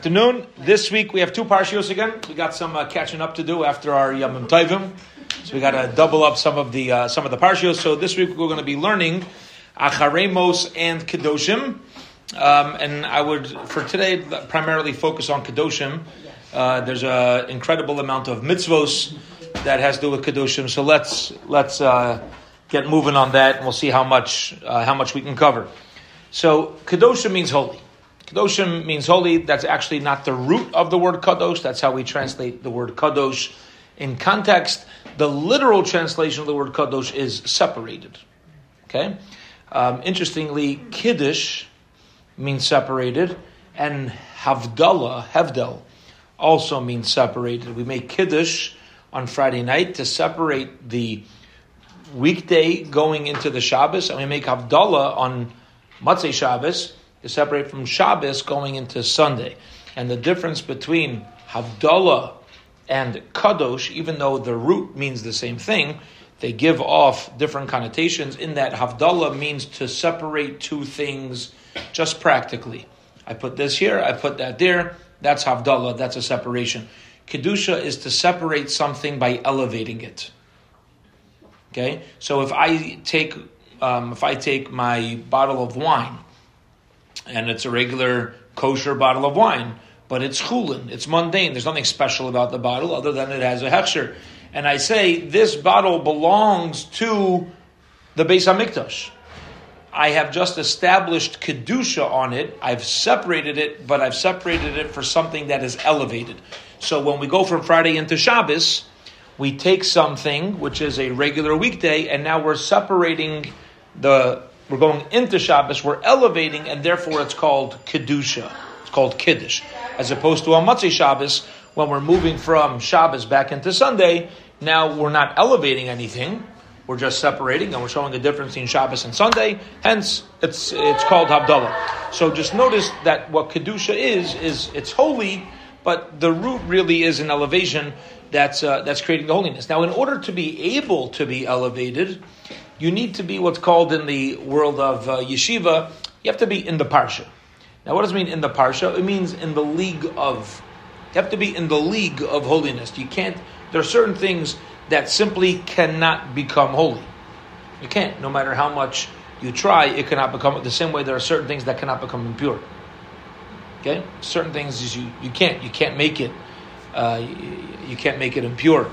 Afternoon. This week we have two parshios again. We got some uh, catching up to do after our Yamim Tovim, so we got to double up some of the uh, some of the parshios. So this week we're going to be learning Acharei Mos and Kedoshim, um, and I would for today primarily focus on Kedoshim. Uh, there's an incredible amount of mitzvos that has to do with Kedoshim. So let's let's uh, get moving on that, and we'll see how much uh, how much we can cover. So Kedoshim means holy. Kadoshim means holy. That's actually not the root of the word kadosh. That's how we translate the word kadosh. In context, the literal translation of the word kadosh is separated. Okay? Um, interestingly, kiddush means separated, and havdalah, hevdel, also means separated. We make kiddush on Friday night to separate the weekday going into the Shabbos, and we make havdalah on Motzei Shabbos is separate from Shabbos going into Sunday. And the difference between Havdalah and Kadosh, even though the root means the same thing, they give off different connotations in that Havdalah means to separate two things just practically. I put this here, I put that there, that's Havdalah, that's a separation. Kedusha is to separate something by elevating it. Okay, so if I take um, if I take my bottle of wine and it's a regular kosher bottle of wine, but it's chulin, it's mundane. There's nothing special about the bottle other than it has a hechsher. And I say this bottle belongs to the Beis Hamikdash. I have just established kedusha on it. I've separated it, but I've separated it for something that is elevated. So when we go from Friday into Shabbos, we take something which is a regular weekday, and now we're separating the we're going into Shabbos, we're elevating, and therefore it's called Kedusha. It's called Kiddush. As opposed to on Motzei Shabbos, when we're moving from Shabbos back into Sunday, now we're not elevating anything. We're just separating, and we're showing a difference between Shabbos and Sunday. Hence, it's it's called Havdalah. So just notice that what kedusha is is it's holy, but the root really is an elevation that's uh, that's creating the holiness. Now, in order to be able to be elevated, you need to be what's called in the world of uh, yeshiva, you have to be in the parsha. Now, what does it mean in the parsha? It means in the league of. You have to be in the league of holiness. You can't. There are certain things that simply cannot become holy. You can't. No matter how much you try, it cannot become the same way. There are certain things that cannot become impure. Okay, certain things you you can't. You can't make it. Uh, you, you can't make it impure.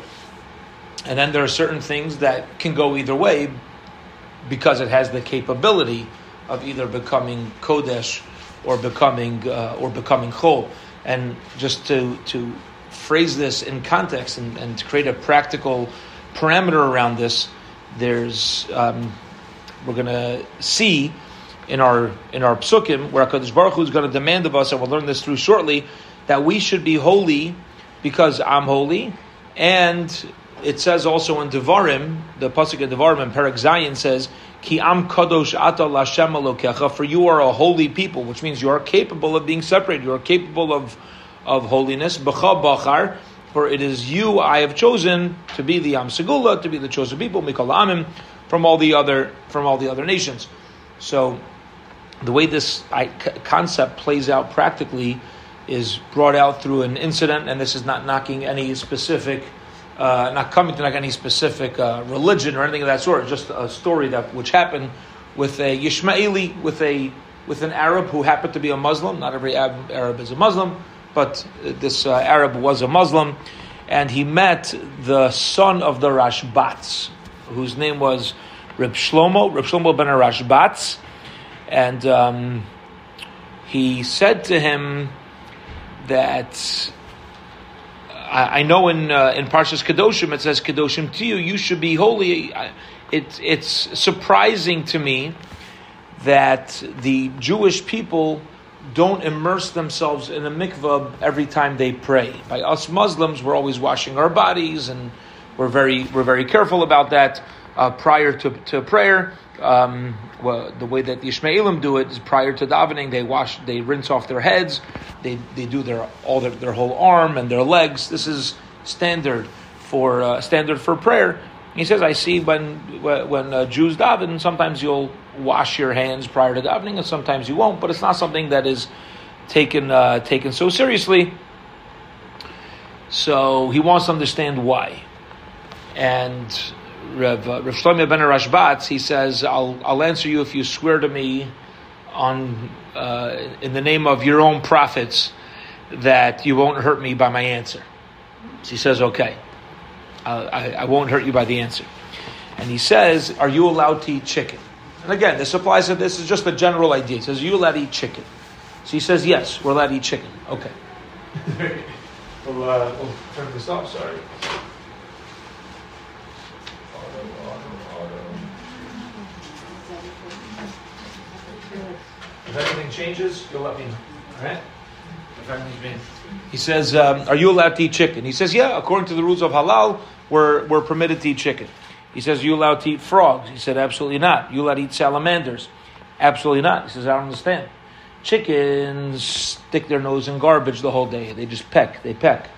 And then there are certain things that can go either way, because it has the capability of either becoming kodesh or becoming uh, or becoming chol. And just to to phrase this in context and, and to create a practical parameter around this, there's um, we're going to see in our in our psukim where Hakadosh Baruch Hu is going to demand of us, and we'll learn this through shortly, that we should be holy because I'm holy, and it says also in Devarim, the pasuk in Devarim in Perek Zayin says, "Ki am kadosh ata lashem alokecha." For you are a holy people, which means you are capable of being separated. You are capable of of holiness. B'cha bachar, for it is you I have chosen to be the Am Segula, to be the chosen people, Mikol Amim, from all the other from all the other nations. So, the way this concept plays out practically is brought out through an incident, and this is not knocking any specific uh, not coming to like any specific uh, religion or anything of that sort. Just a story that which happened with a Yishmaeli, with a with an Arab who happened to be a Muslim. Not every Arab is a Muslim, but this uh, Arab was a Muslim, and he met the son of the Rashbats, whose name was Reb Shlomo, Reb Shlomo ben Rashbats, and um, he said to him that I, know in uh, in Parshas Kedoshim it says Kedoshim to you, you should be holy. It, it's surprising to me that the Jewish people don't immerse themselves in a mikvah every time they pray. By us Muslims, we're always washing our bodies and we're very we're very careful about that uh, prior to, to prayer. Um, well, the way that the Ishmaelim do it is prior to davening, they wash, they rinse off their heads, they, they do their all their, their whole arm and their legs. This is standard for uh, standard for prayer. He says, I see when when uh, Jews daven, sometimes you'll wash your hands prior to davening, and sometimes you won't. But it's not something that is taken uh, taken so seriously. So he wants to understand why. And Rav, uh, Rav Shlomo ben Rashbatz, he says, I'll, I'll answer you if you swear to me on uh, in the name of your own prophets that you won't hurt me by my answer. So he says, okay, I, I won't hurt you by the answer. And he says, are you allowed to eat chicken? And again, this applies to this is just a general idea. He says, you allowed to eat chicken? So he says, yes, we're allowed to eat chicken. Okay. we'll, uh, we'll turn this off, sorry. If anything changes, you'll let me know. All right? He says, um, "Are you allowed to eat chicken?" He says, "Yeah, according to the rules of halal, we're we're permitted to eat chicken." He says, "Are you allowed to eat frogs?" He said, "Absolutely not." You allowed to eat salamanders? Absolutely not. He says, "I don't understand." Chickens stick their nose in garbage the whole day. They just peck. They peck.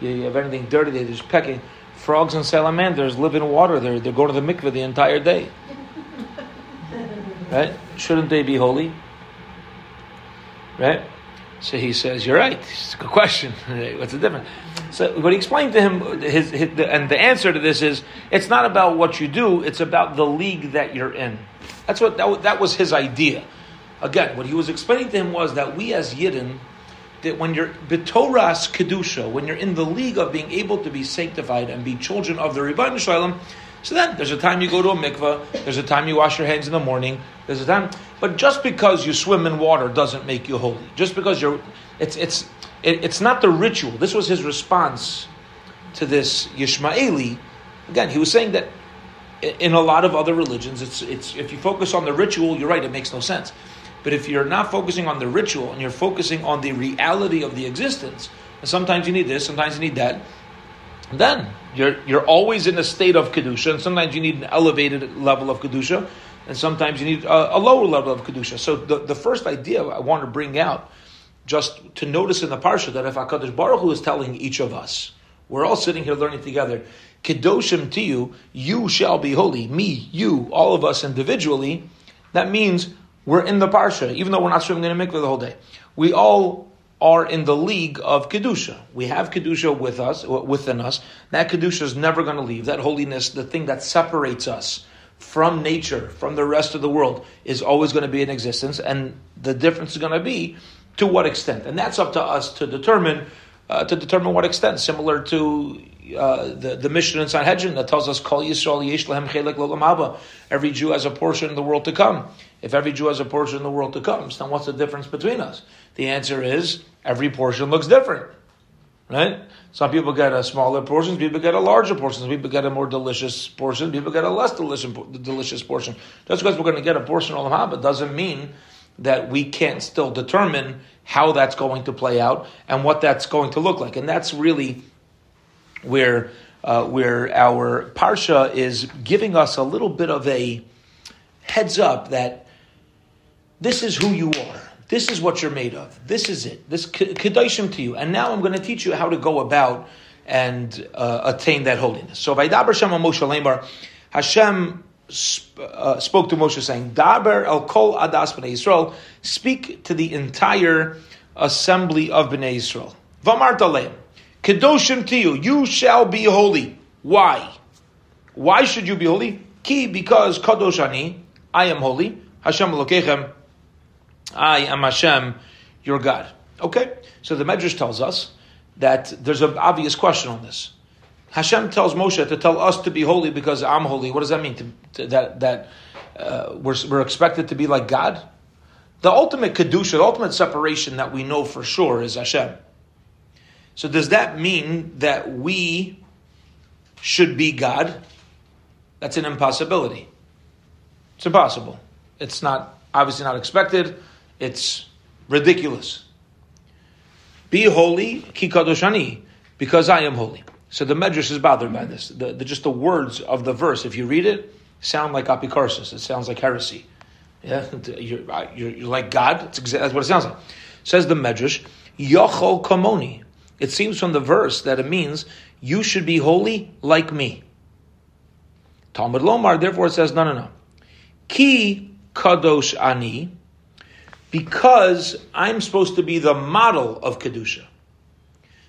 You have anything dirty, they just pecking. Frogs and salamanders live in water. They're they're going to the mikveh the entire day. Right? Shouldn't they be holy? Right? So he says, "You're right. It's a good question. What's the difference?" So what he explained to him, his, his, and the answer to this is, it's not about what you do; it's about the league that you're in. That's what that, that was his idea. Again, what he was explaining to him was that we as Yidden, that when you're betoras kedusha, when you're in the league of being able to be sanctified and be children of the Ribono Shel Olam, so then there's a time you go to a mikveh, there's a time you wash your hands in the morning, there's a time. But just because you swim in water doesn't make you holy. Just because you're, it's it's it, it's not the ritual. This was his response to this Yishmaeli. Again, he was saying that in a lot of other religions, it's it's if you focus on the ritual, you're right, it makes no sense. But if you're not focusing on the ritual and you're focusing on the reality of the existence, and sometimes you need this, sometimes you need that, then you're you're always in a state of kedusha, and sometimes you need an elevated level of kedusha, and sometimes you need a, a lower level of kedusha. So the, the first idea I want to bring out, just to notice in the parsha that if Hakadosh Baruch Hu is telling each of us, we're all sitting here learning together, kedoshim to you, you shall be holy. Me, you, all of us individually. That means we're in the parsha, even though we're not swimming in a mikveh the whole day. We all are in the league of kedusha. We have kedusha with us, within us. That kedusha is never going to leave. That holiness, the thing that separates us from nature, from the rest of the world, is always going to be in existence, and the difference is going to be to what extent, and that's up to us to determine. Uh, to determine what extent, similar to uh, the the Mishnah in Sanhedrin that tells us, "Kol Yisrael yesh lehem chelek Every Jew has a portion in the world to come. If every Jew has a portion in the world to come, then what's the difference between us? The answer is every portion looks different, right? Some people get a smaller portion, people get a larger portion, people get a more delicious portion, people get a less delicious, delicious portion. Just because we're going to get a portion of Haba doesn't mean that we can't still determine how that's going to play out and what that's going to look like. And that's really where, uh, where our Parsha is giving us a little bit of a heads up that this is who you are. This is what you're made of. This is it. This kedoshim to you. And now I'm going to teach you how to go about and uh, attain that holiness. So Vaidaber Shem Moshe Lemar, Hashem sp- uh, spoke to Moshe saying, Daber el kol adas b'nei Yisrael, speak to the entire assembly of b'nei Yisrael. Vamart aleim, kedoshim to you, you shall be holy. Why? Why should you be holy? Ki, because kadosh ani, I am holy. Hashem Elokechem, I am Hashem, your God. Okay, so the Medrash tells us that there's an obvious question on this. Hashem tells Moshe to tell us to be holy because I'm holy. What does that mean? To, to, that that uh, we're, we're expected to be like God? The ultimate kedusha, the ultimate separation that we know for sure is Hashem. So does that mean that we should be God? That's an impossibility. It's impossible. It's not obviously not expected. It's ridiculous. Be holy, ki kadoshani, because I am holy. So the Medrash is bothered by this. The, the, just the words of the verse, if you read it, sound like apikarsis. It sounds like heresy. Yeah, you're, you're, you're like God. That's, exactly, that's what it sounds like. Says the Medrash, Yochol Kamoni. It seems from the verse that it means you should be holy like me. Talmud Lomar, therefore, it says no, no, no. Ki kadosh ani, because I'm supposed to be the model of Kedusha.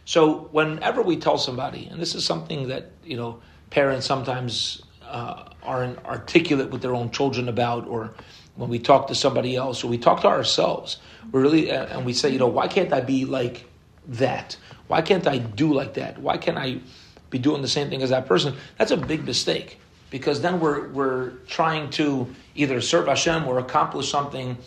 So whenever we tell somebody, and this is something that, you know, parents sometimes uh, aren't articulate with their own children about, or when we talk to somebody else, or we talk to ourselves, we really, and we say, you know, why can't I be like that? Why can't I do like that? Why can't I be doing the same thing as that person? That's a big mistake because then we're, we're trying to either serve Hashem or accomplish something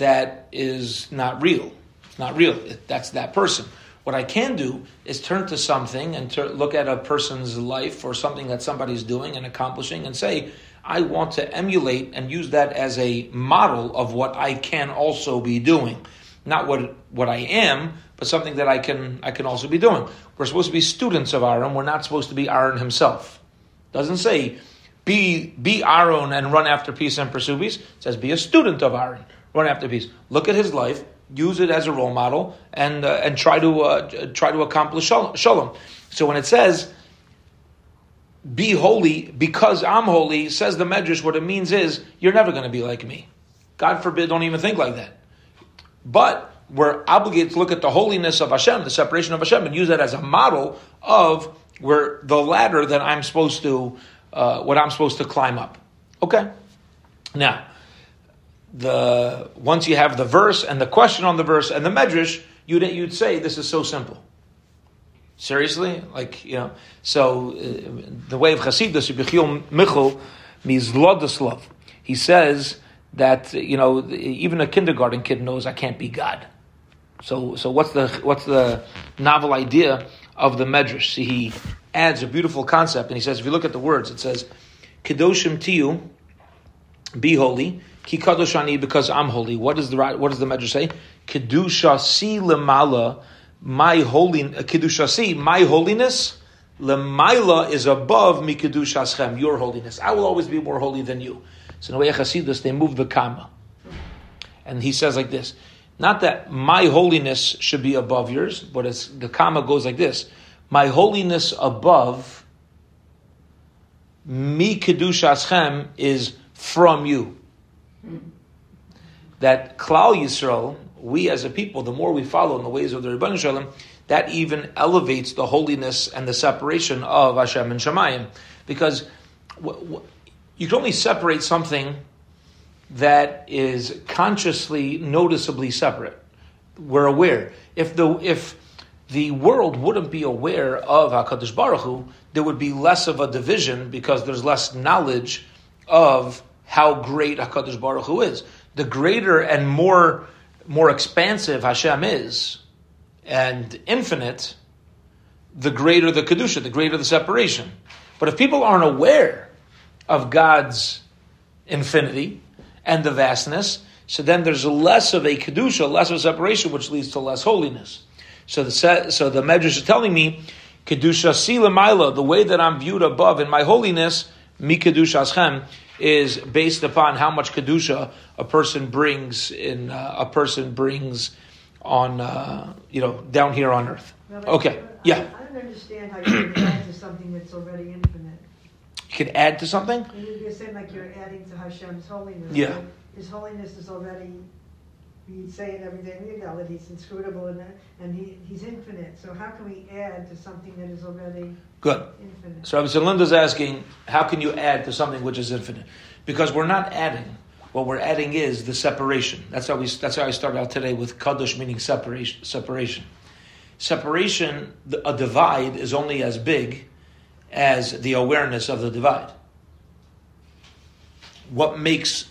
that is not real. It's not real. That's that person. What I can do is turn to something and to look at a person's life or something that somebody's doing and accomplishing and say, I want to emulate and use that as a model of what I can also be doing. Not what, what I am, but something that I can, I can also be doing. We're supposed to be students of Aaron. We're not supposed to be Aaron himself. Doesn't say be, be Aaron and run after peace and pursue peace. It says be a student of Aaron run after peace. Look at his life, use it as a role model, and uh, and try to uh, try to accomplish shalom. So when it says be holy because I'm holy, says the Medrash, what it means is you're never going to be like me. God forbid, don't even think like that. But we're obligated to look at the holiness of Hashem, the separation of Hashem, and use that as a model of where the ladder that I'm supposed to, uh, what I'm supposed to climb up. Okay. Now, the once you have the verse and the question on the verse and the medrash, you'd you'd say this is so simple. Seriously, like you know. So uh, the way of Chassidus, Yechiel Michel, Mizlodoslav, he says that you know even a kindergarten kid knows I can't be God. So so what's the what's the novel idea of the medrash? See, he adds a beautiful concept, and he says if you look at the words, it says kedoshim tiyu, be holy Ki kadosh ani because I'm holy. What does the what does the Medrash say? Kedusha si lemala, my holy kedusha si my holiness. Lemaila is above mi kedushas your holiness. I will always be more holy than you. So in the way Chassidus, they move the kama, and he says like this: not that my holiness should be above yours, but it's, the kama goes like this: my holiness above mi kedushas is from you that Klal Yisrael, we as a people, the more we follow in the ways of the Ribono Shel Olam, that even elevates the holiness and the separation of Hashem and Shemayim. Because you can only separate something that is consciously, noticeably separate. We're aware. If the if the world wouldn't be aware of Hakadosh Baruch Hu, there would be less of a division because there's less knowledge of how great Hakadosh Baruch Hu is. The greater and more more expansive Hashem is, and infinite, the greater the kedusha, the greater the separation. But if people aren't aware of God's infinity and the vastness, so then there's less of a kedusha, less of a separation, which leads to less holiness. So the so the Medrash is telling me kedusha sila mila, the way that I'm viewed above in my holiness, mi kedusha is based upon how much kedusha a person brings in uh, a person brings on uh, you know down here on earth. okay, yeah. I don't understand how you can add to something that's already infinite. You can add to something. You're saying like you're adding to Hashem's holiness. Yeah. His holiness is already we say in everyday that he's inscrutable and, and he, he's infinite. So how can we add to something that is already good? Infinite? So Rabbi Linda's asking, how can you add to something which is infinite? Because we're not adding. What we're adding is the separation. That's how we. That's how I started out today with kadosh, meaning separation. Separation. Separation. A divide is only as big as the awareness of the divide. What makes,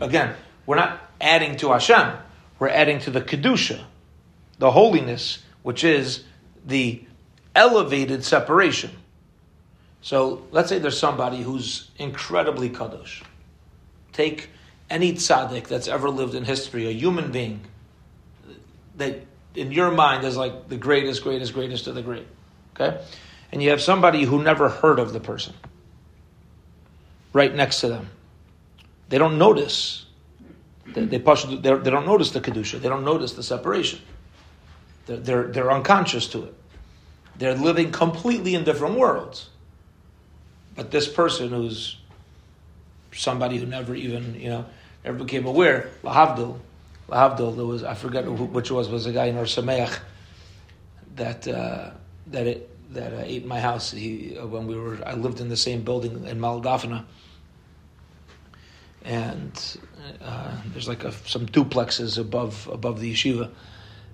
again, we're not adding to Hashem, we're adding to the Kedusha, the holiness, which is the elevated separation. So let's say there's somebody who's incredibly Kadosh. Take any tzaddik that's ever lived in history, a human being, that in your mind is like the greatest, greatest, greatest of the great. Okay? And you have somebody who never heard of the person right next to them. They don't notice they, they, they don't notice the kedusha. They don't notice the separation. They're, they're, they're unconscious to it. They're living completely in different worlds. But this person who's somebody who never even, you know, never became aware, lahavdil, Lahavdil, there was I forget which was was a guy in Ohr Somayach that uh, that it that uh, ate my house. He uh, when we were I lived in the same building in Maalot Dafna, and uh, there's like a, some duplexes above above the yeshiva.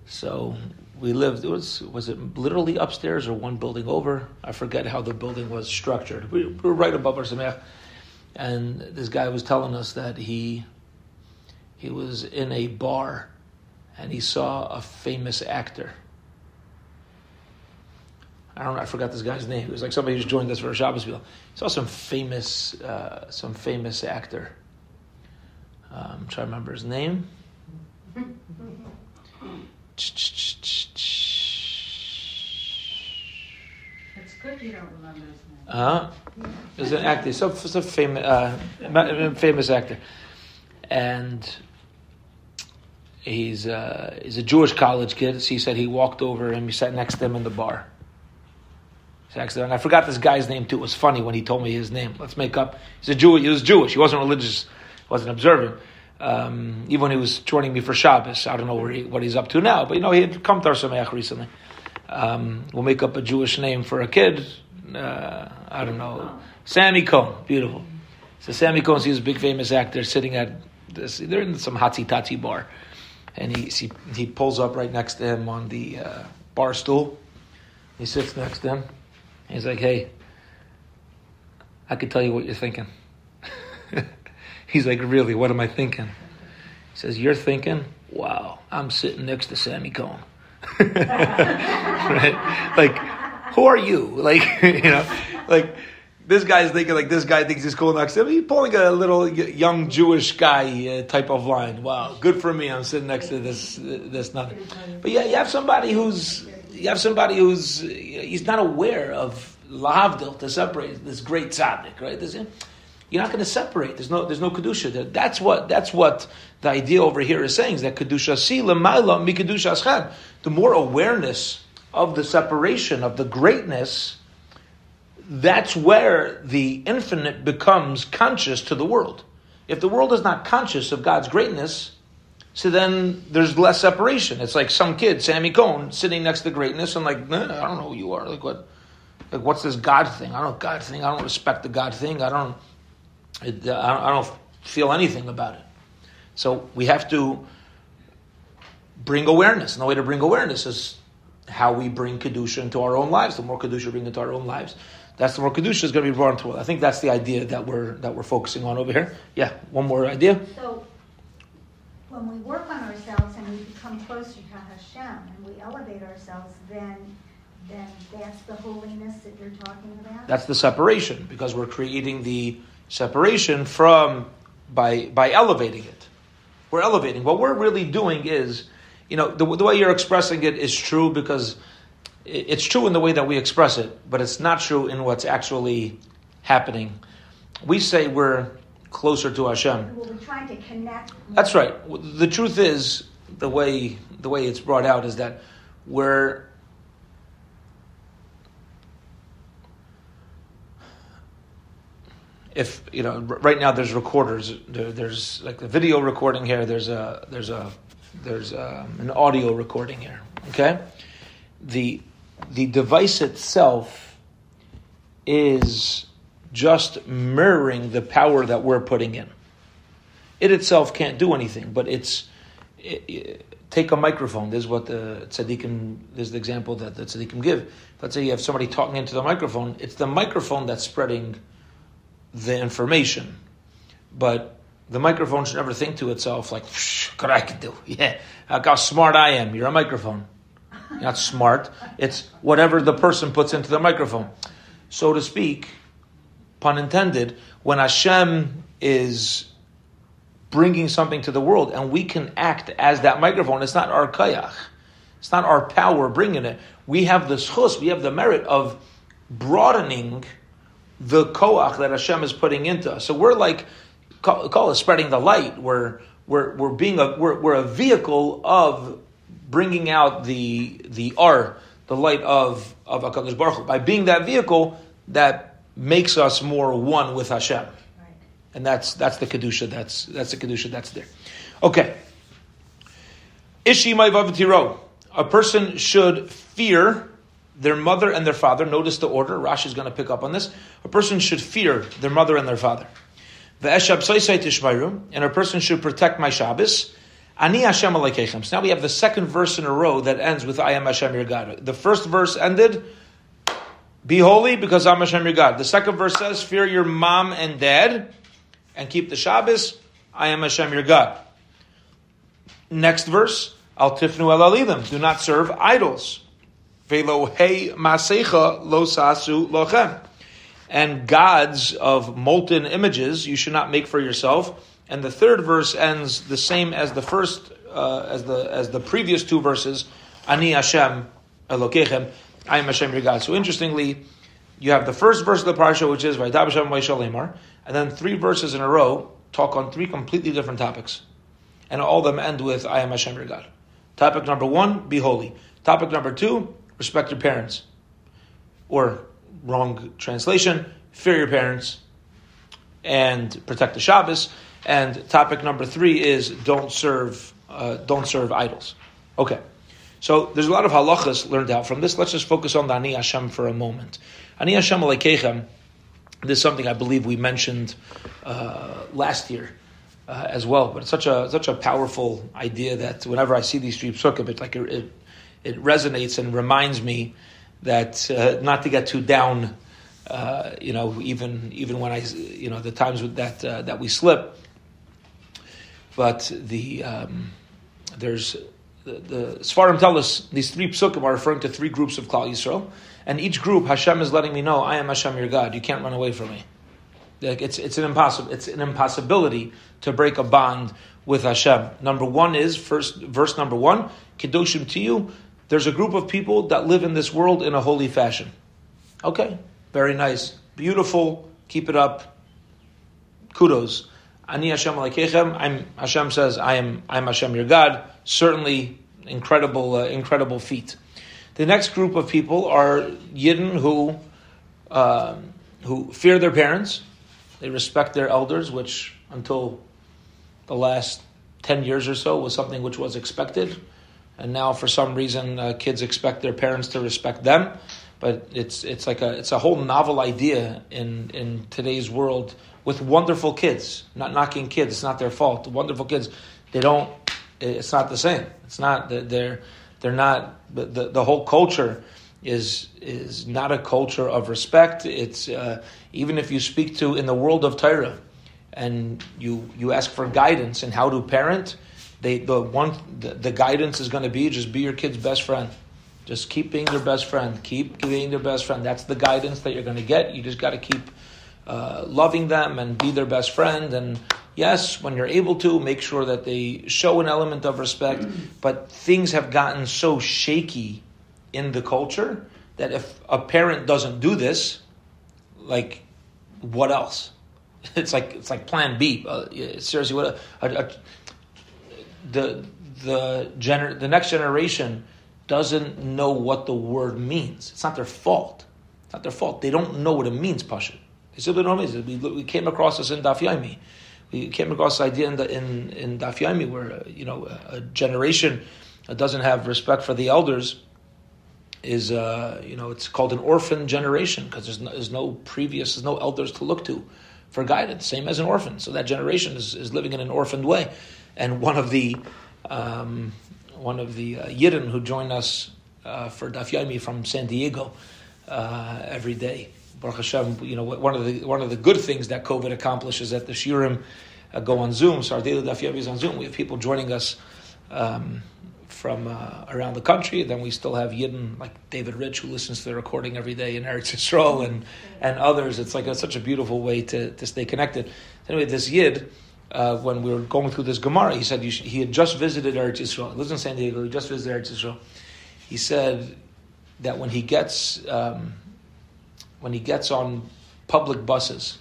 So we lived. It was was it literally upstairs or one building over? I forget how the building was structured. We, we were right above Ohr Somayach, and this guy was telling us that he he was in a bar and he saw a famous actor. I don't know. I forgot this guy's name. It was like somebody just joined us for a Shabbos meal. He saw some famous, uh, some famous actor. Um, I'm trying to remember his name. It's good you don't remember his name. Uh, there's an actor, some, some famous, uh, famous actor, and he's uh, he's a Jewish college kid. So he said he walked over and he sat next to him in the bar. And I forgot this guy's name too. It was funny when he told me his name. Let's make up. He's a Jew. He was Jewish. He wasn't religious. He wasn't observant. Um, even when he was joining me for Shabbos, I don't know he, what he's up to now. But you know, he had come to Ohr Somayach recently. Um, we'll make up a Jewish name for a kid. Uh, I don't know. Sammy Cohn. Beautiful. So Sammy Cohn, he's a big famous actor sitting at this. They're in some Hatzi Tati bar, and he, he he pulls up right next to him on the uh, bar stool. He sits next to him. He's like, hey, I could tell you what you're thinking. He's like, really, what am I thinking? He says, you're thinking, wow, I'm sitting next to Sammy Cohn. right? Like, who are you? Like, you know, like this guy's thinking like this guy thinks he's cool next to him. He's pulling a little young Jewish guy uh, type of line. Wow, good for me. I'm sitting next to this this nothing. But yeah, you have somebody who's you have somebody who's he's not aware of lahavdil to separate this great tzaddik, right? There's, you're not going to separate. There's no there's no kedusha. That's what that's what the idea over here is saying is that kedusha si lemaila mi kedusha aschad. The more awareness of the separation of the greatness, that's where the infinite becomes conscious to the world. If the world is not conscious of God's greatness, so then there's less separation. It's like some kid, Sammy Cohn, sitting next to greatness and like, nah, I don't know who you are. Like what? Like what's this God thing? I don't God thing. I don't respect the God thing. I don't. It, I don't feel anything about it. So we have to bring awareness, and the way to bring awareness is how we bring kedusha into our own lives. The more kedusha we bring into our own lives, that's the more kedusha is going to be brought into. world. I think that's the idea that we're that we're focusing on over here. Yeah, one more idea. So when we work on ourselves and we become closer to Hashem and we elevate ourselves, then then that's the holiness that you're talking about. That's the separation because we're creating the separation from by by elevating it. We're elevating. What we're really doing is, you know, the, the way you're expressing it is true because it's true in the way that we express it, but it's not true in what's actually happening. We say we're closer to Hashem. Well, we're trying to connect. That's right. The truth is, the way the way it's brought out is that we're if you know right now there's recorders there, there's like a video recording here there's a there's a there's a, an audio recording here okay? The the device itself is just mirroring the power that we're putting in. It itself can't do anything but it's it, it, take a microphone this is what the tzaddikim this is the example that the tzaddikim give. Let's say you have somebody talking into the microphone it's the microphone that's spreading the information, but the microphone should never think to itself like, "What I can do? Yeah, look how smart I am." You're a microphone. You're not smart. It's whatever the person puts into the microphone, so to speak. Pun intended. When Hashem is bringing something to the world, and we can act as that microphone. It's not our koach. It's not our power bringing it. We have the zchus, we have the merit of broadening the koach that Hashem is putting into us. So we're like, call, call it spreading the light. We're, we're, we're being a, we're, we're a vehicle of bringing out the, the R, the light of, of HaKadosh Baruch Hu. By being that vehicle, that makes us more one with Hashem. Right. And that's, that's the Kedusha, that's, that's the Kedusha that's there. Okay. Ishi Maivavatiro. A person should fear their mother and their father. Notice the order. Rashi is going to pick up on this. A person should fear their mother and their father. And a person should protect my Shabbos. Ani Hashem So now we have the second verse in a row that ends with I am Hashem your God. The first verse ended, be holy because I'm Hashem your God. The second verse says, fear your mom and dad and keep the Shabbos. I am Hashem your God. Next verse, Al tifnu el alilim. Do not serve idols. Velo hey masecha lo sasu lochem. And gods of molten images you should not make for yourself. And the third verse ends the same as the first, uh, as the as the previous two verses. Ani Hashem Elokechem. I am Hashem your God. So interestingly, you have the first verse of the parsha, which is Vaydav Hashem and then three verses in a row talk on three completely different topics and all of them end with I am Hashem your God. Topic number one, be holy. Topic number two, respect your parents. Or wrong translation, fear your parents and protect the Shabbos. And topic number three is don't serve uh, don't serve idols. Okay. So there's a lot of halachas learned out from this. Let's just focus on the Ani Hashem for a moment. Ani Hashem Elokechem, this is something I believe we mentioned uh, last year uh, as well. But it's such a such a powerful idea that whenever I see these three psukim, it like it, it, resonates and reminds me that uh, not to get too down. Uh, you know, even even when I, you know, the times that uh, that we slip. But the um, there's the, the Sfarim tell us these three psukim are referring to three groups of Klal Yisrael, and each group Hashem is letting me know I am Hashem your God. You can't run away from me. Like it's it's an impossible it's an impossibility to break a bond with Hashem. Number one is first verse number one, Kedoshim to you. There's a group of people that live in this world in a holy fashion. Okay, very nice, beautiful. Keep it up. Kudos. Ani Hashem Elokechem. I'm Hashem says I am I'm Hashem your God. Certainly incredible uh, incredible feat. The next group of people are Yidden who uh, who fear their parents they respect their elders, which until the last 10 years or so was something which was expected. And now, for some reason, uh, kids expect their parents to respect them. But it's, it's like a, it's a whole novel idea in, in today's world with wonderful kids. Not knocking kids, it's not their fault. Wonderful kids, they don't, it's not the same. It's not, they're, they're not, the, the, the whole culture is is not a culture of respect. It's uh, even if you speak to in the world of Torah, and you you ask for guidance and how to parent, they the one the, the guidance is going to be just be your kid's best friend. Just keep being their best friend. Keep being their best friend. That's the guidance that you're going to get. You just got to keep uh, loving them and be their best friend. And yes, when you're able to, make sure that they show an element of respect. But things have gotten so shaky in the culture that if a parent doesn't do this, like what else? It's like it's like Plan B. Uh, seriously, what a, a, a, the the gener- the next generation doesn't know what the word means. It's not their fault. It's not their fault. They don't know what it means. Pasha. They simply don't know. We, we came across this in Daf Yomi. We came across this idea in the, in in Daf Yomi where uh, you know a, a generation that doesn't have respect for the elders is uh, you know it's called an orphan generation because there's no, there's no previous there's no elders to look to for guidance same as an orphan so that generation is, is living in an orphaned way and one of the um, one of the uh, Yidden who join us uh, for Daf Yomi from San Diego uh, every day Baruch Hashem you know one of the one of the good things that COVID accomplishes that the shiurim uh, go on Zoom so our daily Daf Yomi is on Zoom we have people joining us um, from uh, around the country. Then we still have Yidden like David Rich, who listens to the recording every day in Eretz Yisrael, and and others. It's like a, such a beautiful way to, to stay connected. Anyway, this Yid, uh, when we were going through this Gemara, he said should, he had just visited Eretz Yisrael. He lives in San Diego. He just visited Eretz Yisrael. He said that when he gets um, when he gets on public buses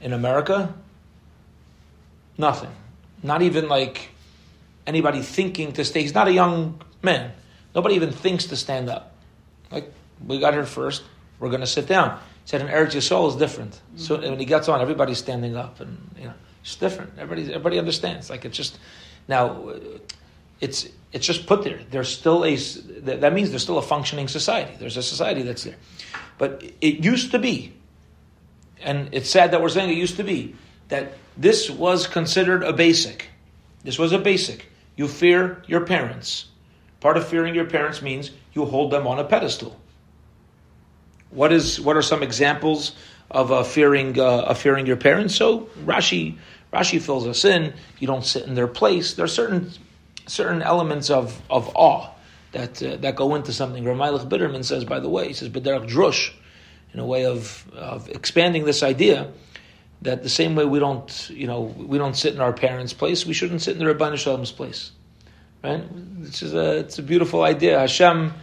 in America, nothing. Not even like anybody thinking to stay. He's not a young man. Nobody even thinks to stand up. Like, we got here first, we're going to sit down. He said, in Eretz Yisrael is different. Mm-hmm. So when he gets on, everybody's standing up, and you know, it's different. Everybody, everybody understands. Like it's just now, it's It's just put there. There's still a, that means there's still a functioning society. There's a society that's there. But it used to be, and it's sad that we're saying it used to be, that this was considered a basic. This was a basic. You fear your parents. Part of fearing your parents means you hold them on a pedestal. What is what are some examples of uh, fearing uh, of fearing your parents? So Rashi Rashi fills us in. You don't sit in their place. There are certain certain elements of, of awe that uh, that go into something. Reb Meilech Biderman says, by the way, he says B'derech Drush, in a way of of expanding this idea that the same way we don't you know we don't sit in our parents' place, we shouldn't sit in the Ribono Shel Olam's place. Right? This is a it's a beautiful idea. Hashem,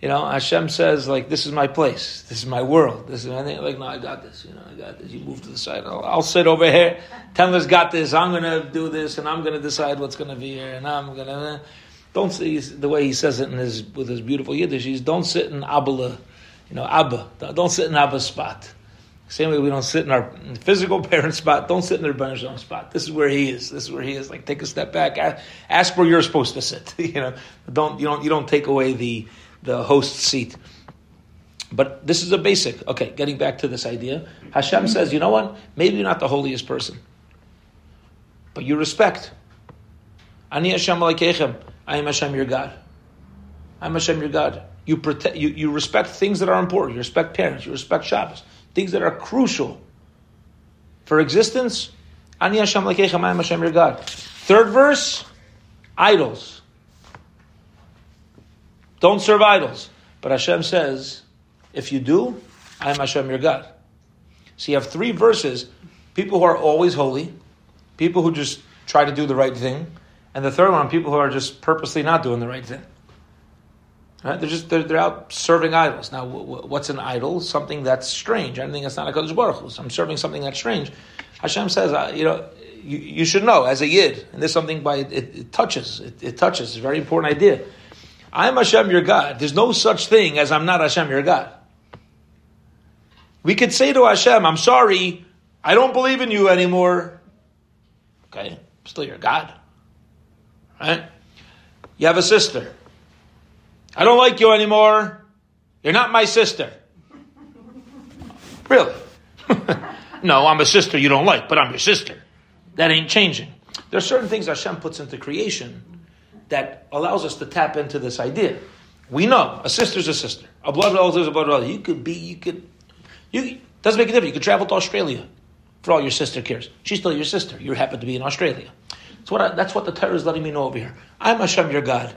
you know, Hashem says like, "This is my place. This is my world. This is." I think like, no, I got this. You know, I got this. You move to the side. I'll, I'll sit over here. Tendler's got this. I'm going to do this, and I'm going to decide what's going to be here, and I'm going to. Eh. Don't see the way he says it in his with his beautiful Yiddish. He's don't sit in Abba, you know, Abba. Don't sit in Abba's spot. Same way we don't sit in our physical parent spot. Don't sit in their Rebbeinu spot. This is where he is. This is where he is. Like take a step back. Ask where you're supposed to sit. you know, don't you don't you don't take away the the host seat. But this is a basic. Okay, getting back to this idea, Hashem says, you know what? Maybe you're not the holiest person, but you respect. Ani Hashem Elokechem. I am Hashem your God. I'm Hashem your God. You protect. You, you respect things that are important. You respect parents. You respect Shabbos things that are crucial for existence. Ani Hashem Lekechem, I am Hashem your God. Third verse, idols. Don't serve idols. But Hashem says, if you do, I am Hashem your God. So you have three verses people who are always holy, people who just try to do the right thing, and the third one, people who are just purposely not doing the right thing. Right? They're just they're, they're out serving idols. Now, what's an idol? Something that's strange. Anything that's not a Kadosh Baruch I'm serving something that's strange. Hashem says, uh, you know, you, you, should know as a yid, and there's something by it, it touches. It, it, touches. It's a very important idea. I'm Hashem, your God. There's no such thing as I'm not Hashem, your God. We could say to Hashem, I'm sorry, I don't believe in you anymore. Okay, I'm still your God. Right? You have a sister. I don't like you anymore. You're not my sister. Really? no, I'm a sister you don't like, but I'm your sister. That ain't changing. There are certain things Hashem puts into creation that allows us to tap into this idea. We know a sister's a sister, a blood relative is a blood relative. You could be, you could, you doesn't make a difference. You could travel to Australia for all your sister cares. She's still your sister. You happen to be in Australia. That's what I, that's what the Torah is letting me know over here. I'm Hashem, your God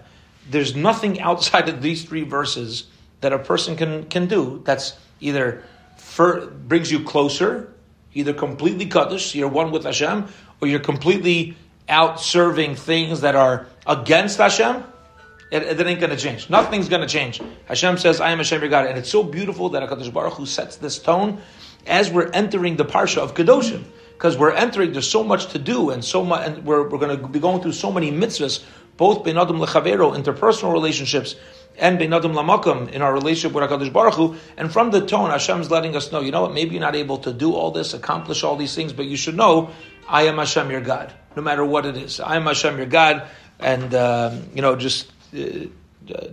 there's nothing outside of these three verses that a person can, can do that's either for, brings you closer, either completely kaddish, you're one with Hashem, or you're completely out serving things that are against Hashem. It, it ain't going to change. Nothing's going to change. Hashem says, "I am Hashem your God," and it's so beautiful that Hakadosh Baruch Hu sets this tone as we're entering the parsha of Kedoshim because we're entering. There's so much to do, and so much, and we're, we're going to be going through so many mitzvahs both Ben Adam Lechavero, interpersonal relationships, and Ben Adam Lamakam in our relationship with HaKadosh Baruch Hu. And from the tone, Hashem's letting us know, you know what, maybe you're not able to do all this, accomplish all these things, but you should know, I am Hashem your God, no matter what it is. I am Hashem your God, and, um, you know, just uh, uh,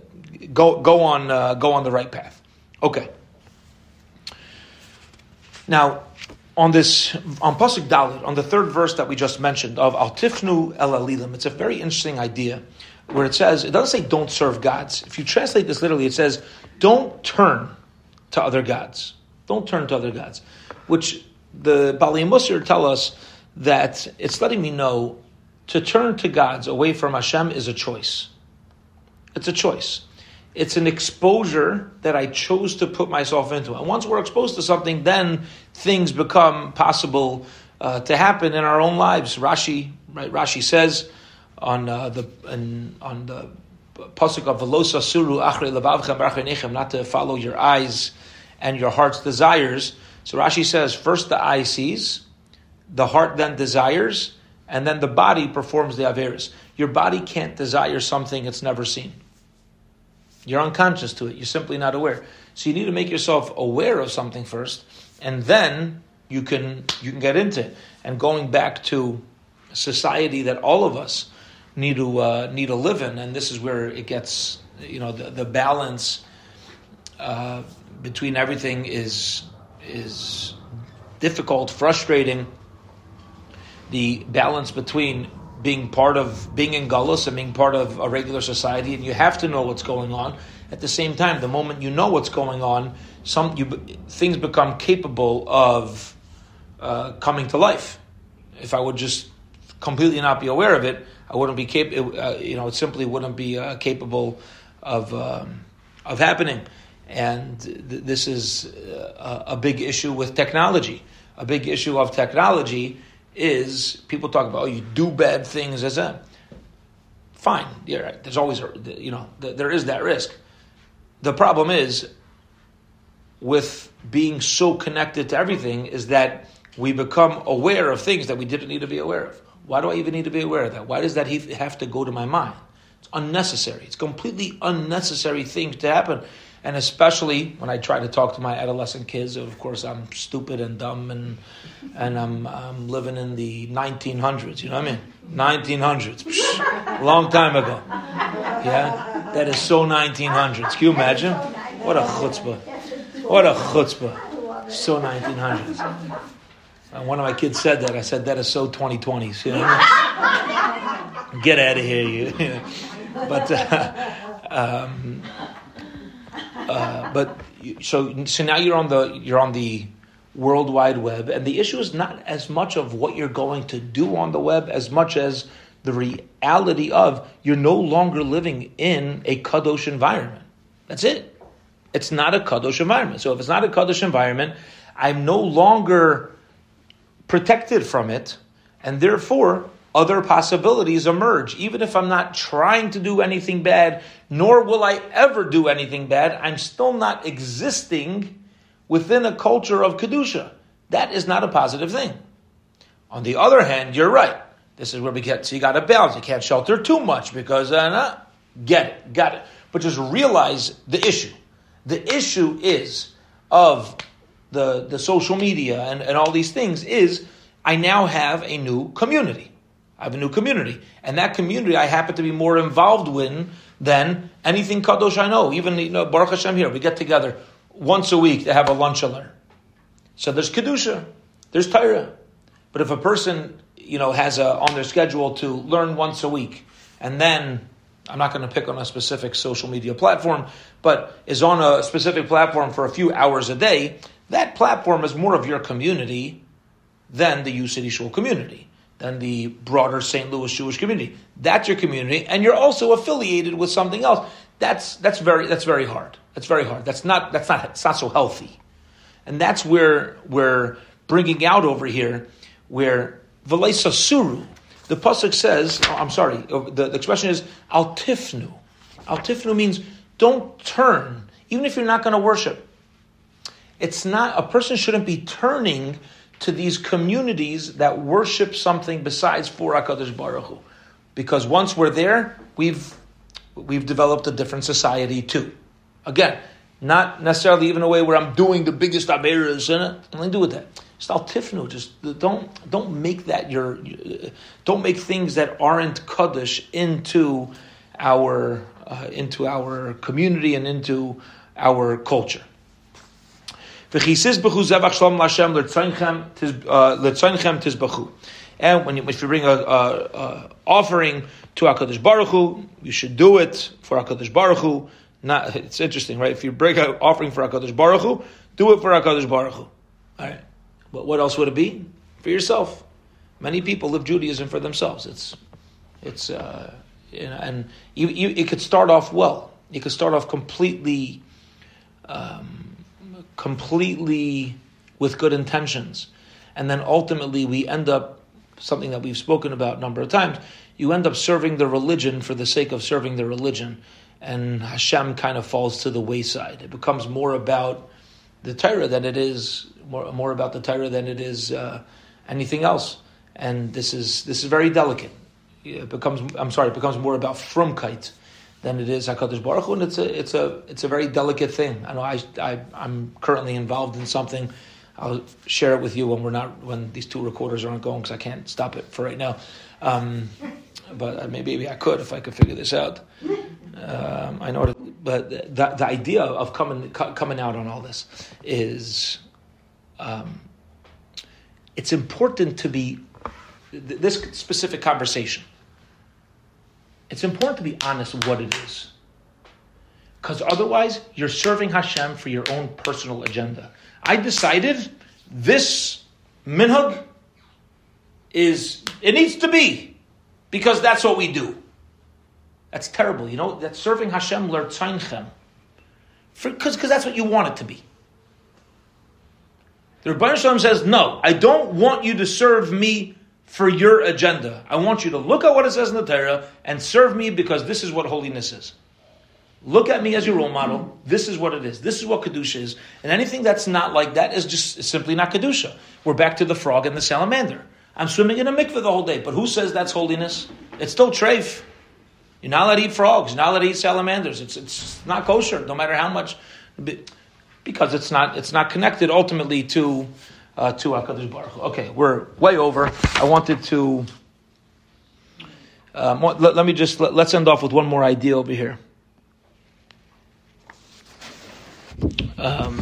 go, go, on, uh, go on the right path. Okay. Now, on this on pasuk Daled, on the third verse that we just mentioned of Al Tifnu El Alilim, it's a very interesting idea where it says it doesn't say don't serve gods. If you translate this literally, it says don't turn to other gods. Don't turn to other gods, which the Baalei Mussar tell us that it's letting me know to turn to gods away from Hashem is a choice. It's a choice it's an exposure that I chose to put myself into. And once we're exposed to something, then things become possible uh, to happen in our own lives. Rashi, right? Rashi says on uh, the in, on the pasuk of Velosa Suru Achre Levavchem not to follow your eyes and your heart's desires. So Rashi says, first the eye sees, the heart then desires, and then the body performs the averis. Your body can't desire something it's never seen. You're unconscious to it. You're simply not aware. So you need to make yourself aware of something first, and then you can you can get into it. And going back to society that all of us need to uh, need to live in, and this is where it gets you know the, the balance uh, between everything is is difficult, frustrating. The balance between being part of being in Gullus and being part of a regular society, and you have to know what's going on. At the same time, the moment you know what's going on, some you, things become capable of uh, coming to life. If I would just completely not be aware of it, I wouldn't be capable. Uh, you know, it simply wouldn't be uh, capable of um, of happening. And th- this is uh, a, a big issue with technology. A big issue of technology is people talk about, oh, you do bad things as a fine. Yeah, right. There's always, a, you know, there is that risk. The problem is with being so connected to everything is that we become aware of things that we didn't need to be aware of. Why do I even need to be aware of that? Why does that have to go to my mind? It's unnecessary. It's completely unnecessary things to happen. And especially when I try to talk to my adolescent kids, of course I'm stupid and dumb and and I'm, I'm living in the 1900s. You know what I mean? 1900s, long time ago. Yeah, that is so 1900s. Can you imagine? What a chutzpah! What a chutzpah! So 1900s. And one of my kids said that. I said that is so 2020s. You know? Get out of here, you. but uh, um, uh, but so so now you're on the you're on the World Wide Web, and the issue is not as much of what you're going to do on the web as much as the reality of you're no longer living in a kadosh environment. That's it. It's not a kadosh environment. So if it's not a kadosh environment, I'm no longer protected from it, and therefore other possibilities emerge. Even if I'm not trying to do anything bad, nor will I ever do anything bad, I'm still not existing within a culture of Kedusha. That is not a positive thing. On the other hand, you're right. This is where we get, so you got to balance. You can't shelter too much because, uh, nah, get it, got it. But just realize the issue. The issue is of the, the social media and, and all these things is I now have a new community. I have a new community. And that community I happen to be more involved with than anything Kadosh I know. Even, you know, Baruch Hashem here, we get together once a week to have a lunch and learn. So there's Kedusha, there's Torah. But if a person, you know, has a, on their schedule to learn once a week, and then, I'm not going to pick on a specific social media platform, but is on a specific platform for a few hours a day, that platform is more of your community than the U City Shul community than the broader St. Louis Jewish community. That's your community, and you're also affiliated with something else. That's that's very that's very hard. That's very hard. That's not that's not it's not so healthy, and that's where we're bringing out over here, where v'leisa suru. The pasuk says, oh, I'm sorry. Uh, the, the expression is al tifnu. Al tifnu means don't turn, even if you're not going to worship. It's not a person shouldn't be turning to these communities that worship something besides for Hakadosh Baruch Hu. Because once we're there, we've we've developed a different society too. Again, not necessarily even a way where I'm doing the biggest aberas in it. Nothing to do with that. Just al tifnu. Just don't don't make that your don't make things that aren't kaddish into our uh, into our community and into our culture. Uh, and when you, if you bring a, a, a offering to Hakadosh Baruch Hu, you should do it for Hakadosh Baruch Hu. Not, it's interesting, right? If you bring an offering for Hakadosh Baruch Hu, do it for Hakadosh Baruch Hu. All right. But what else would it be? For yourself. Many people live Judaism for themselves. It's, it's, uh, you know, and you, you, it could start off well. You could start off completely. Um, completely with good intentions. And then ultimately we end up, something that we've spoken about a number of times, you end up serving the religion for the sake of serving the religion. And Hashem kind of falls to the wayside. It becomes more about the Torah than it is, more, more about the Torah than it is uh, anything else. And this is, this is very delicate. It becomes, I'm sorry, it becomes more about frumkeit than it is Hakadosh Baruch Hu, and it's a it's a it's a very delicate thing. I know I, I I'm currently involved in something. I'll share it with you when we're not when these two recorders aren't going because I can't stop it for right now. Um, but maybe, maybe I could if I could figure this out. Um, I know, but the, the idea of coming coming out on all this is, um, it's important to be this specific conversation. It's important to be honest what it is, because otherwise you're serving Hashem for your own personal agenda. I decided this minhag is it needs to be because that's what we do. That's terrible. You know, that serving Hashem lertzainchem. Because that's what you want it to be. The Ribono Shel Olam says, no, I don't want you to serve me for your agenda. I want you to look at what it says in the Torah and serve me because this is what holiness is. Look at me as your role model. This is what it is. This is what Kedusha is. And anything that's not like that is just simply not Kedusha. We're back to the frog and the salamander. I'm swimming in a mikveh the whole day. But who says that's holiness? It's still treif. You're not allowed to eat frogs. You're not allowed to eat salamanders. It's, it's not kosher, no matter how much, because it's not it's not connected ultimately to uh, to Hakadosh Baruch. Okay, we're way over. I wanted to. Um, let, let, me just let, us end off with one more idea over here, um,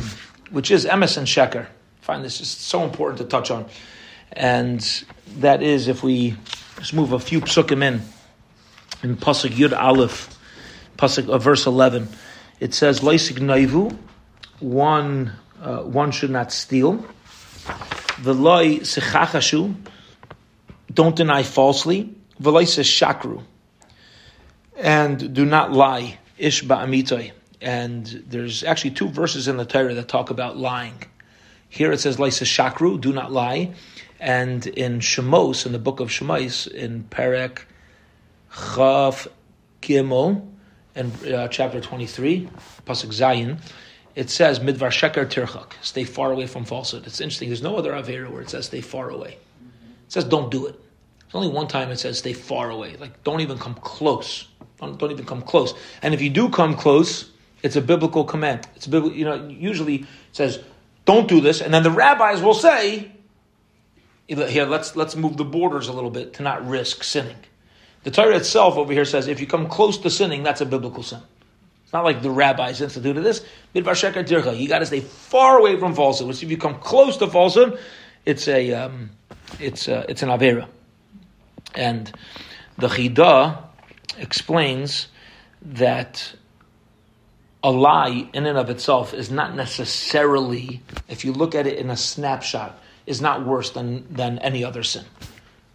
which is Emes and Sheker. I find this is so important to touch on, and that is if we just move a few psukim in in pasuk Yud Aleph, pasuk uh, verse eleven, it says Loy signovu, one uh, one should not steal. The loy sechachashu, don't deny falsely. V'loy shakru, and do not lie. Ish ba'amitai. And there's actually two verses in the Torah that talk about lying. Here it says Leisa shakru, do not lie. And in Shemos, in the book of Shemais, in Perek Chaf Gimel, and uh, chapter 23, Pasuk Zayin, it says midvar sheker tirchak, stay far away from falsehood. It's interesting. There's no other avera where it says stay far away. It says don't do it. There's only one time it says stay far away. Like don't even come close. Don't, don't even come close. And if you do come close, it's a biblical command. It's a biblical. You know, usually it says don't do this, and then the rabbis will say, here let's let's move the borders a little bit to not risk sinning. The Torah itself over here says if you come close to sinning, that's a biblical sin. It's not like the rabbis instituted this. You got to stay far away from falsehood. Which if you come close to falsehood, it's a um, it's a, it's an avera. And the Chida explains that a lie in and of itself is not necessarily, if you look at it in a snapshot, is not worse than, than any other sin.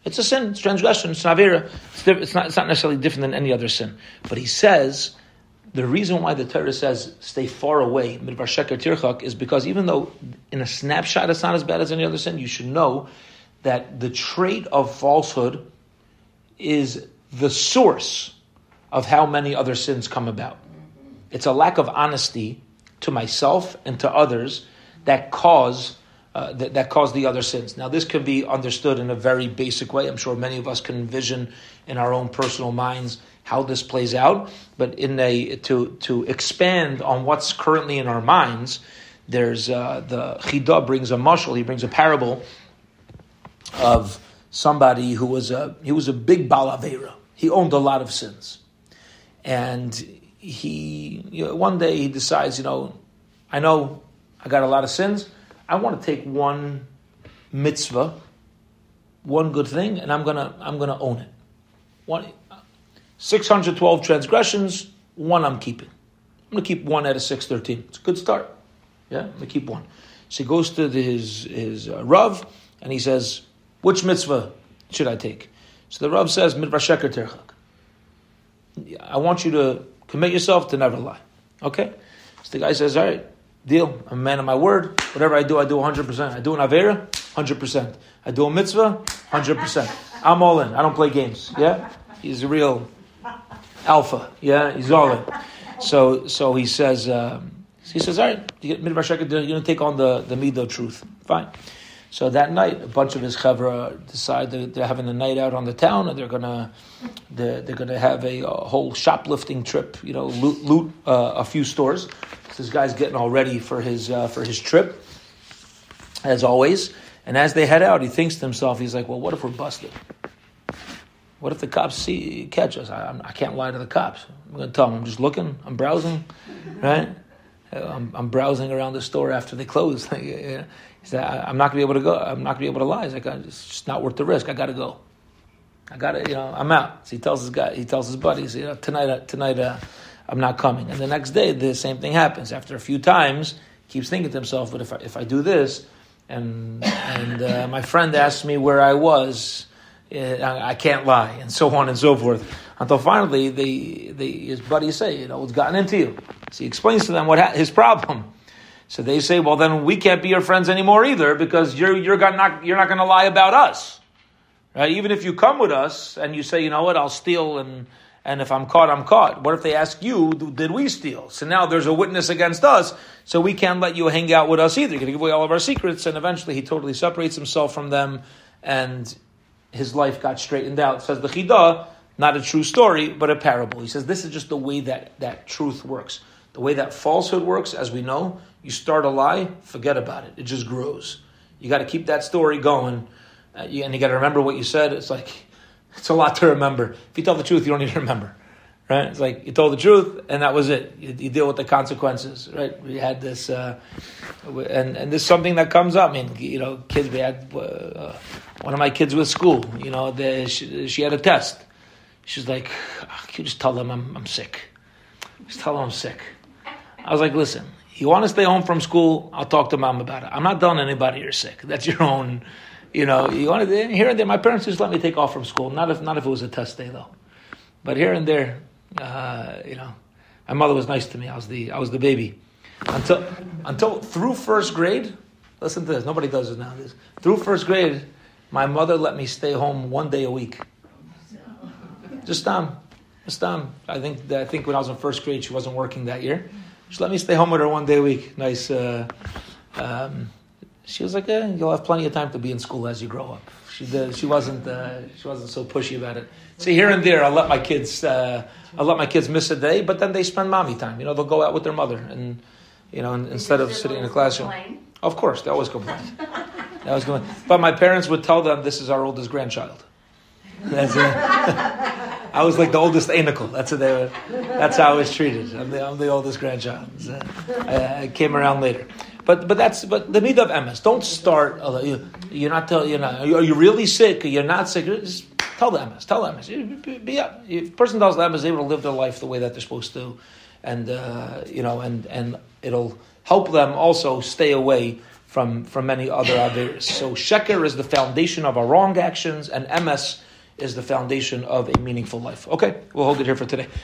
It's a sin, it's transgression, it's an avera. It's, it's, not, it's not necessarily different than any other sin. But he says the reason why the Torah says stay far away, midvar sheker tirchak, is because even though in a snapshot it's not as bad as any other sin, you should know that the trait of falsehood is the source of how many other sins come about. It's a lack of honesty to myself and to others that cause uh, that, that cause the other sins. Now, this can be understood in a very basic way. I'm sure many of us can envision in our own personal minds how this plays out. But in a to to expand on what's currently in our minds, there's uh, the Chida brings a mushal. He brings a parable of somebody who was a he was a big balavera. He owned a lot of sins, and he you know, one day he decides, you know, I know I got a lot of sins. I want to take one mitzvah, one good thing, and I'm gonna I'm gonna own it. One 612 transgressions, one I'm keeping. I'm going to keep one out of 613. It's a good start. Yeah, I'm going to keep one. So he goes to the, his, his uh, Rav and he says, Which mitzvah should I take? So the Rav says, Midvar Sheker Terchak. I want you to commit yourself to never lie. Okay? So the guy says, All right, deal. I'm a man of my word. Whatever I do, I do 100%. I do an Avera, 100%. I do a mitzvah, 100%. I'm all in. I don't play games. Yeah? He's a real alpha. Yeah, he's all in. So, so he says, um, he says, all right, get you're going to take on the, the midah truth. Fine. So that night, a bunch of his chevra decide that they're having a night out on the town, and they're gonna they're, they're gonna have a, a, whole shoplifting trip. You know, loot, loot uh, a few stores. This guy's getting all ready for his uh, for his trip, as always. And as they head out, he thinks to himself, he's like, "Well, what if we're busted? What if the cops see catch us? I, I can't lie to the cops. I'm going to tell them I'm just looking. I'm browsing, right? I'm, I'm browsing around the store after they close. he said, I'm not going to be able to go. I'm not going to be able to lie. He's like, it's just not worth the risk. I got to go. I got to, you know, I'm out. So he tells his guy, he tells his buddies, you know, tonight, uh, tonight, uh, I'm not coming. And the next day, the same thing happens. After a few times, keeps thinking to himself, but if I, if I do this, and and uh, my friend asked me where I was, uh, I, can't lie, and so on and so forth. Until finally, the, the his buddies say, you know, it's gotten into you. So he explains to them what ha- his problem. So they say, well, then we can't be your friends anymore either because you're you're not you're not going to lie about us, right? Even if you come with us and you say, you know what, I'll steal and and if I'm caught, I'm caught. What if they ask you, did we steal? So now there's a witness against us, so we can't let you hang out with us either. You're going to give away all of our secrets. And eventually he totally separates himself from them, and his life got straightened out. Says the Chidah, not a true story, but a parable. He says this is just the way that, that truth works. The way that falsehood works, as we know, you start a lie, forget about it. It just grows. You got to keep that story going, uh, and you got to remember what you said. It's like, it's a lot to remember. If you tell the truth, you don't need to remember. Right? It's like you told the truth, and that was it. You, you deal with the consequences, right? We had this, uh, and and this is something that comes up. I mean, you know, kids. We had uh, one of my kids with school. You know, the, she, she, had a test. She's like, oh, "Can you just tell them I'm, I'm sick? Just tell them I'm sick." I was like, "Listen, you want to stay home from school? I'll talk to mom about it. I'm not telling anybody you're sick. That's your own." You know, you want to here and there. My parents just let me take off from school. Not if not if it was a test day though, but here and there, uh, you know, my mother was nice to me. I was the I was the baby until until through first grade. Listen to this. Nobody does it nowadays. Through first grade, my mother let me stay home one day a week. Just um, just um. I think I think when I was in first grade, she wasn't working that year. She let me stay home with her one day a week. Nice. Uh, um, she was like, eh, "You'll have plenty of time to be in school as you grow up." She did, she wasn't uh, she wasn't so pushy about it. See, here and there, I'll let my kids uh, I'll let my kids miss a day, but then they spend mommy time. You know, they'll go out with their mother, and you know, instead of sitting in a classroom. Complain? Of course, they always complain. they always complain. But my parents would tell them, "This is our oldest grandchild." That's it. I was like the oldest einikel. That's how they were, That's how I was treated. I'm the, I'm the oldest grandchild. So I, I came around later. But but that's but the need of emes. Don't start. You, you're not telling. You're not. Are you really sick? You're not sick. Just tell the emes. Tell the emes. Be. If a person tells the emes, able to live their life the way that they're supposed to, and uh, you know, and and it'll help them also stay away from from many other averis. So sheker is the foundation of our wrong actions, and emes is the foundation of a meaningful life. Okay, we'll hold it here for today.